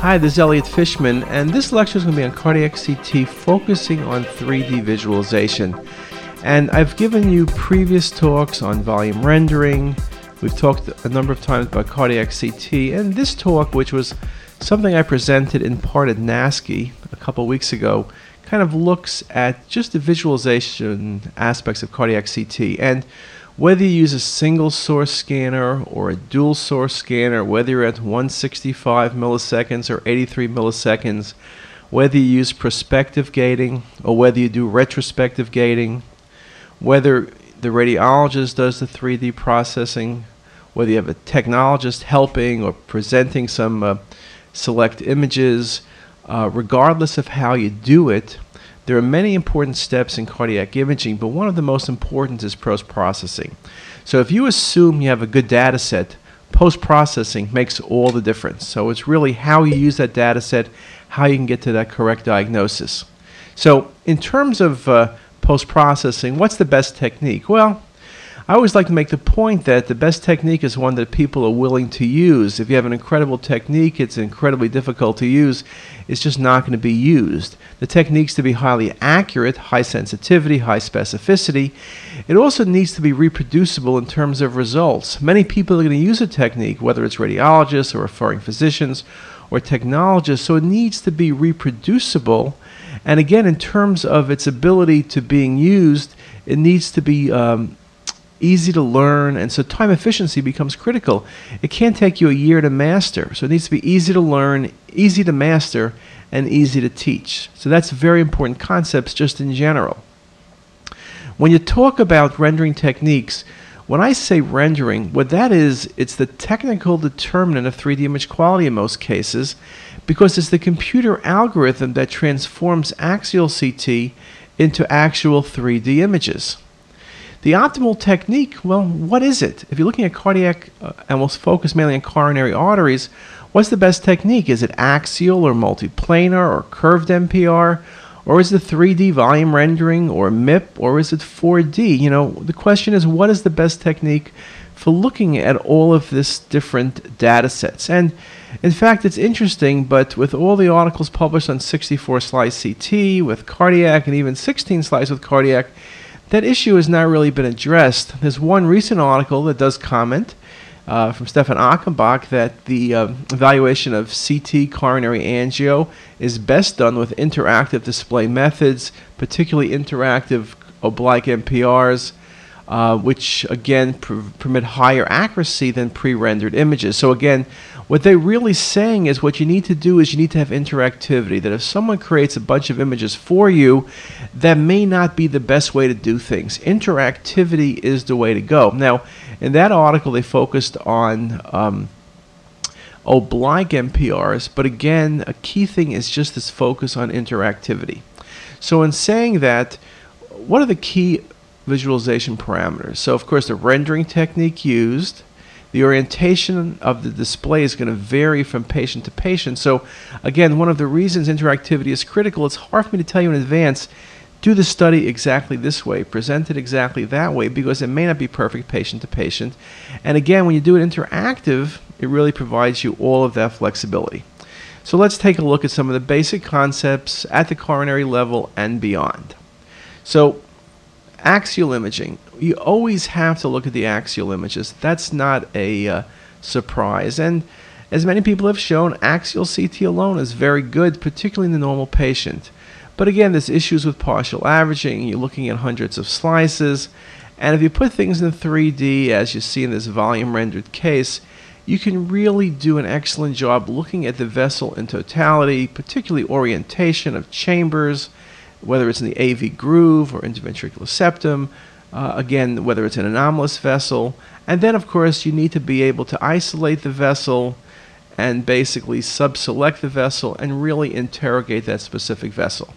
Hi, this is Elliot Fishman, and this lecture is going to be on cardiac CT focusing on 3D visualization. And I've given you previous talks on volume rendering. We've talked a number of times about cardiac CT, and this talk, which was something I presented in part at NASCI a couple weeks ago, kind of looks at just the visualization aspects of cardiac CT. And whether you use a single source scanner or a dual source scanner, whether you're at 165 milliseconds or 83 milliseconds, whether you use prospective gating or whether you do retrospective gating, whether the radiologist does the 3D processing, whether you have a technologist helping or presenting some uh, select images, uh, regardless of how you do it, there are many important steps in cardiac imaging, but one of the most important is post processing. So if you assume you have a good data set, post processing makes all the difference. So it's really how you use that data set, how you can get to that correct diagnosis. So, in terms of uh, post processing, what's the best technique? Well, I always like to make the point that the best technique is one that people are willing to use. If you have an incredible technique, it's incredibly difficult to use. It's just not going to be used. The technique's to be highly accurate, high sensitivity, high specificity. It also needs to be reproducible in terms of results. Many people are going to use a technique, whether it's radiologists or referring physicians or technologists, so it needs to be reproducible. And again, in terms of its ability to being used, it needs to be um, easy to learn, and so time efficiency becomes critical. It can't take you a year to master, so it needs to be easy to learn, easy to master, and easy to teach. So that's very important concepts just in general. When you talk about rendering techniques, when I say rendering, what that is, it's the technical determinant of 3D image quality in most cases, because it's the computer algorithm that transforms axial CT into actual 3D images. The optimal technique, well, what is it? If you're looking at cardiac, uh, and we'll focus mainly on coronary arteries, what's the best technique? Is it axial or multiplanar or curved MPR? Or is it 3D volume rendering or MIP or is it 4D? You know, the question is what is the best technique for looking at all of this different data sets? And in fact, it's interesting, but with all the articles published on 64 slice CT, with cardiac, and even 16 slice with cardiac, that issue has not really been addressed. There's one recent article that does comment uh, from Stefan Achenbach that the uh, evaluation of CT coronary angio is best done with interactive display methods, particularly interactive oblique MPRs, uh, which again pr- permit higher accuracy than pre rendered images. So, again, what they're really saying is what you need to do is you need to have interactivity. That if someone creates a bunch of images for you, that may not be the best way to do things. Interactivity is the way to go. Now, in that article, they focused on. Um, oblique MPRs, but again, a key thing is just this focus on interactivity. So, in saying that, what are the key visualization parameters? So, of course, the rendering technique used, the orientation of the display is going to vary from patient to patient. So, again, one of the reasons interactivity is critical, it's hard for me to tell you in advance do the study exactly this way, present it exactly that way, because it may not be perfect patient to patient. And again, when you do it interactive, it really provides you all of that flexibility. So let's take a look at some of the basic concepts at the coronary level and beyond. So, axial imaging you always have to look at the axial images. That's not a uh, surprise. And as many people have shown, axial CT alone is very good, particularly in the normal patient. But again, there's issues with partial averaging. You're looking at hundreds of slices. And if you put things in 3D, as you see in this volume rendered case, you can really do an excellent job looking at the vessel in totality, particularly orientation of chambers, whether it's in the AV groove or interventricular septum, uh, again, whether it's an anomalous vessel. And then, of course, you need to be able to isolate the vessel and basically subselect the vessel and really interrogate that specific vessel.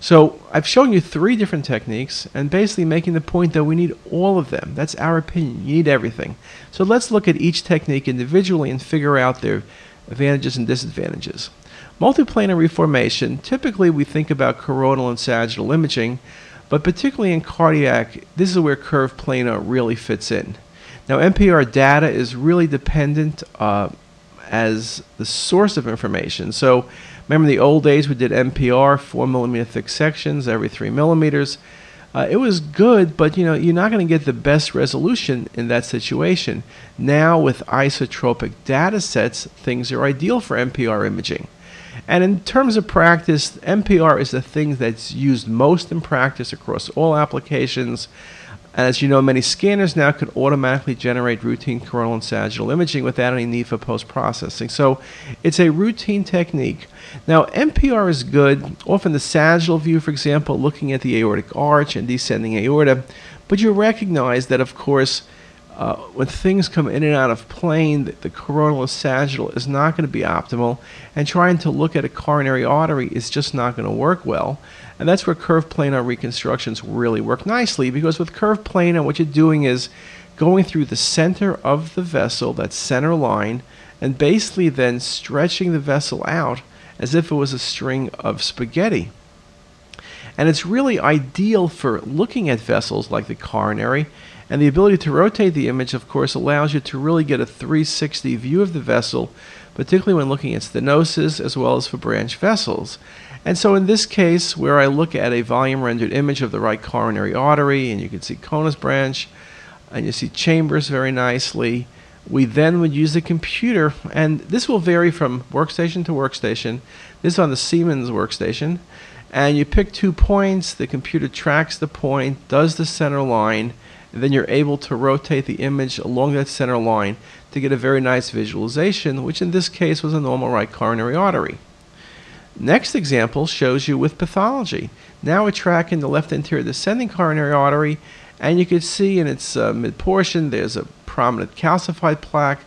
So I've shown you three different techniques and basically making the point that we need all of them. That's our opinion. You need everything. So let's look at each technique individually and figure out their advantages and disadvantages. Multiplanar reformation, typically we think about coronal and sagittal imaging, but particularly in cardiac, this is where curve planar really fits in. Now, MPR data is really dependent uh, as the source of information. So remember the old days we did MPR, four millimeter thick sections every three millimeters. Uh, it was good, but you know you're not going to get the best resolution in that situation. Now with isotropic data sets, things are ideal for MPR imaging. And in terms of practice, MPR is the thing that's used most in practice across all applications. And as you know, many scanners now can automatically generate routine coronal and sagittal imaging without any need for post processing. So it's a routine technique. Now, MPR is good, often the sagittal view, for example, looking at the aortic arch and descending aorta. But you recognize that, of course, uh, when things come in and out of plane, the, the coronal sagittal is not going to be optimal, and trying to look at a coronary artery is just not going to work well. And that's where curved planar reconstructions really work nicely because with curved planar, what you're doing is going through the center of the vessel, that center line, and basically then stretching the vessel out as if it was a string of spaghetti. And it's really ideal for looking at vessels like the coronary and the ability to rotate the image, of course, allows you to really get a 360 view of the vessel, particularly when looking at stenosis as well as for branch vessels. And so in this case, where I look at a volume rendered image of the right coronary artery, and you can see conus branch, and you see chambers very nicely, we then would use the computer, and this will vary from workstation to workstation. This is on the Siemens workstation. And you pick two points, the computer tracks the point, does the center line, and then you're able to rotate the image along that center line to get a very nice visualization, which in this case was a normal right coronary artery. Next example shows you with pathology. Now we're tracking the left anterior descending coronary artery, and you can see in its uh, mid portion there's a prominent calcified plaque,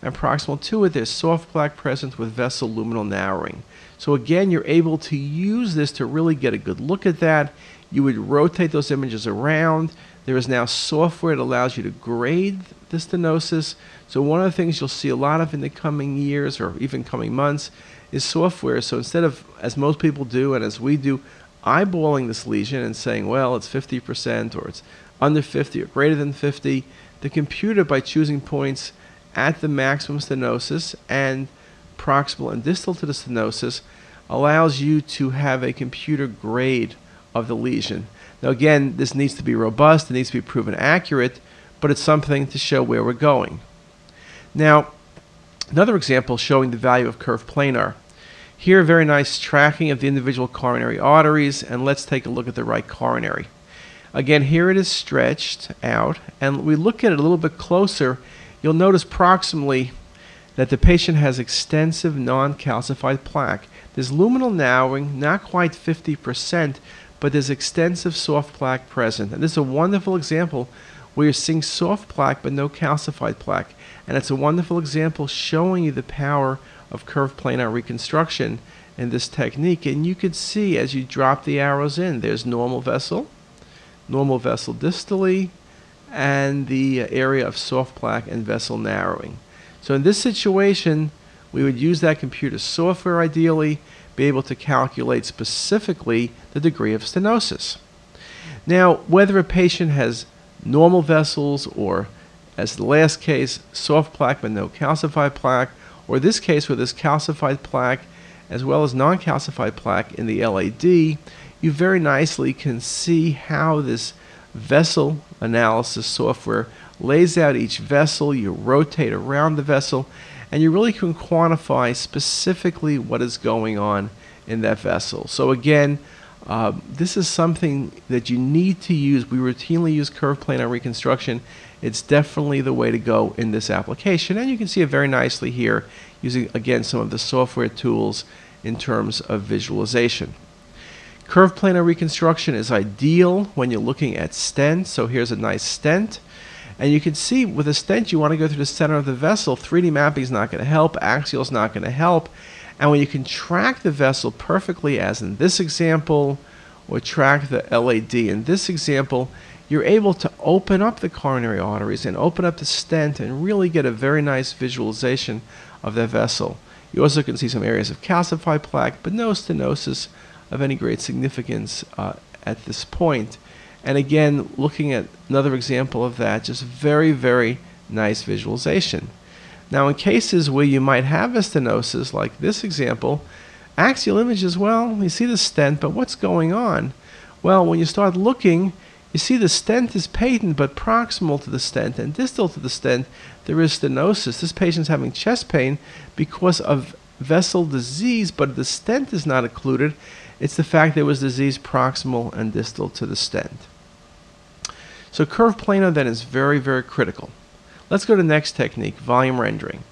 and proximal to it there's soft plaque present with vessel luminal narrowing. So again, you're able to use this to really get a good look at that. You would rotate those images around there is now software that allows you to grade the stenosis. So one of the things you'll see a lot of in the coming years or even coming months is software. So instead of, as most people do and as we do, eyeballing this lesion and saying, well, it's 50% or it's under 50 or greater than 50, the computer, by choosing points at the maximum stenosis and proximal and distal to the stenosis, allows you to have a computer grade of the lesion. Now, again, this needs to be robust, it needs to be proven accurate, but it's something to show where we're going. Now, another example showing the value of curved planar. Here, very nice tracking of the individual coronary arteries, and let's take a look at the right coronary. Again, here it is stretched out, and we look at it a little bit closer. You'll notice proximally that the patient has extensive non-calcified plaque. There's luminal narrowing, not quite 50%, but there's extensive soft plaque present. And this is a wonderful example where you're seeing soft plaque but no calcified plaque. And it's a wonderful example showing you the power of curved planar reconstruction in this technique. And you can see as you drop the arrows in, there's normal vessel, normal vessel distally, and the area of soft plaque and vessel narrowing. So in this situation, we would use that computer software ideally be able to calculate specifically the degree of stenosis. Now, whether a patient has normal vessels or, as the last case, soft plaque but no calcified plaque, or this case where there's calcified plaque as well as non calcified plaque in the LAD, you very nicely can see how this vessel analysis software lays out each vessel, you rotate around the vessel, and you really can quantify specifically what is going on in that vessel. So again, uh, this is something that you need to use. We routinely use curve planar reconstruction. It's definitely the way to go in this application. And you can see it very nicely here using, again, some of the software tools in terms of visualization. Curve planar reconstruction is ideal when you're looking at stents. So here's a nice stent. And you can see with a stent, you want to go through the center of the vessel. 3D mapping is not going to help. Axial is not going to help. And when you can track the vessel perfectly, as in this example, or track the LAD in this example, you're able to open up the coronary arteries and open up the stent and really get a very nice visualization of that vessel. You also can see some areas of calcified plaque, but no stenosis of any great significance uh, at this point. And again, looking at another example of that, just very, very nice visualization. Now, in cases where you might have a stenosis, like this example, axial images, well, you see the stent, but what's going on? Well, when you start looking, you see the stent is patent, but proximal to the stent and distal to the stent, there is stenosis. This patient's having chest pain because of vessel disease, but the stent is not occluded. It's the fact there was disease proximal and distal to the stent. So curve planar then is very, very critical. Let's go to the next technique, volume rendering.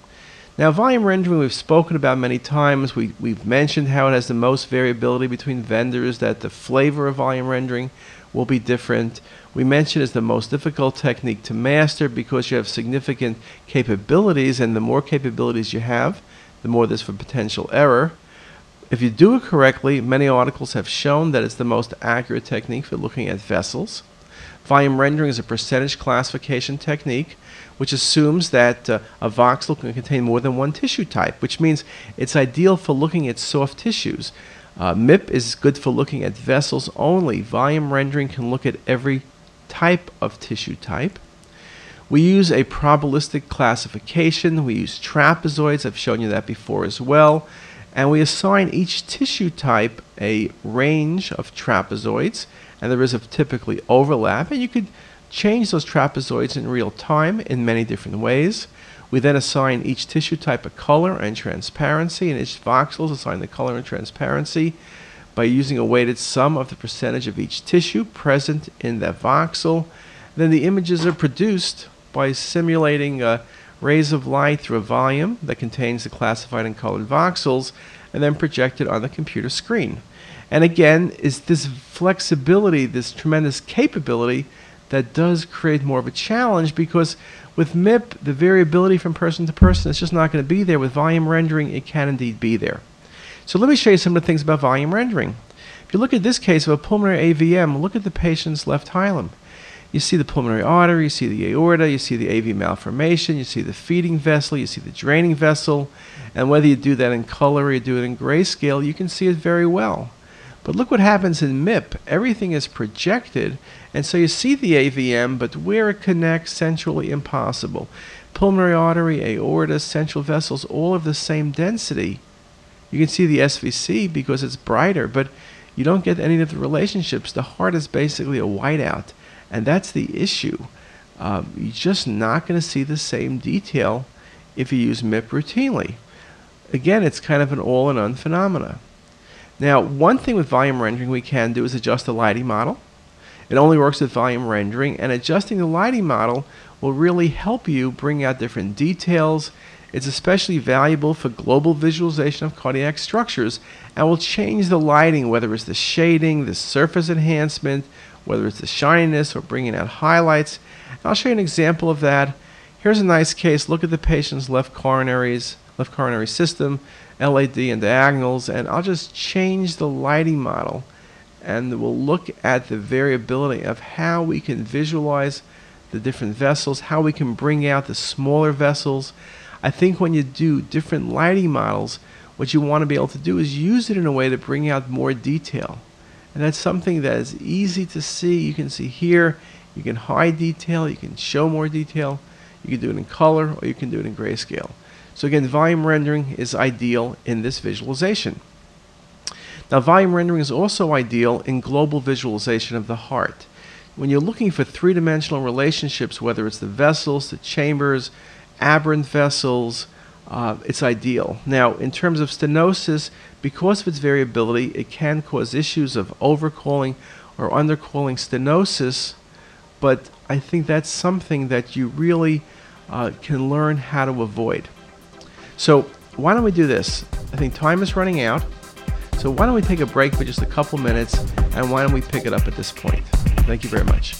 Now, volume rendering we've spoken about many times. We, we've mentioned how it has the most variability between vendors, that the flavor of volume rendering will be different. We mentioned it's the most difficult technique to master because you have significant capabilities, and the more capabilities you have, the more there's for potential error. If you do it correctly, many articles have shown that it's the most accurate technique for looking at vessels. Volume rendering is a percentage classification technique which assumes that uh, a voxel can contain more than one tissue type, which means it's ideal for looking at soft tissues. Uh, MIP is good for looking at vessels only. Volume rendering can look at every type of tissue type. We use a probabilistic classification. We use trapezoids. I've shown you that before as well. And we assign each tissue type a range of trapezoids. And there is a typically overlap. And you could change those trapezoids in real time in many different ways. We then assign each tissue type a color and transparency, and each voxel is assigned the color and transparency by using a weighted sum of the percentage of each tissue present in that voxel. Then the images are produced by simulating uh, rays of light through a volume that contains the classified and colored voxels and then projected on the computer screen. And again, is this flexibility, this tremendous capability that does create more of a challenge because with MIP, the variability from person to person is just not going to be there. With volume rendering, it can indeed be there. So let me show you some of the things about volume rendering. If you look at this case of a pulmonary AVM, look at the patient's left hilum. You see the pulmonary artery, you see the aorta, you see the AV malformation, you see the feeding vessel, you see the draining vessel, and whether you do that in color or you do it in grayscale, you can see it very well. But look what happens in MIP. Everything is projected, and so you see the AVM, but where it connects, centrally impossible. Pulmonary artery, aorta, central vessels, all of the same density. You can see the SVC because it's brighter, but you don't get any of the relationships. The heart is basically a whiteout, and that's the issue. Um, you're just not going to see the same detail if you use MIP routinely. Again, it's kind of an all in one phenomena. Now, one thing with volume rendering we can do is adjust the lighting model. It only works with volume rendering, and adjusting the lighting model will really help you bring out different details. It's especially valuable for global visualization of cardiac structures and will change the lighting, whether it's the shading, the surface enhancement, whether it's the shininess or bringing out highlights. And I'll show you an example of that. Here's a nice case. Look at the patient's left coronaries, left coronary system. LAD and diagonals and I'll just change the lighting model and we'll look at the variability of how we can visualize the different vessels, how we can bring out the smaller vessels. I think when you do different lighting models, what you want to be able to do is use it in a way to bring out more detail. And that's something that is easy to see. You can see here, you can hide detail, you can show more detail, you can do it in color, or you can do it in grayscale. So again, volume rendering is ideal in this visualization. Now, volume rendering is also ideal in global visualization of the heart. When you're looking for three-dimensional relationships, whether it's the vessels, the chambers, aberrant vessels, uh, it's ideal. Now, in terms of stenosis, because of its variability, it can cause issues of overcalling or undercalling stenosis, but I think that's something that you really uh, can learn how to avoid. So why don't we do this? I think time is running out. So why don't we take a break for just a couple minutes and why don't we pick it up at this point? Thank you very much.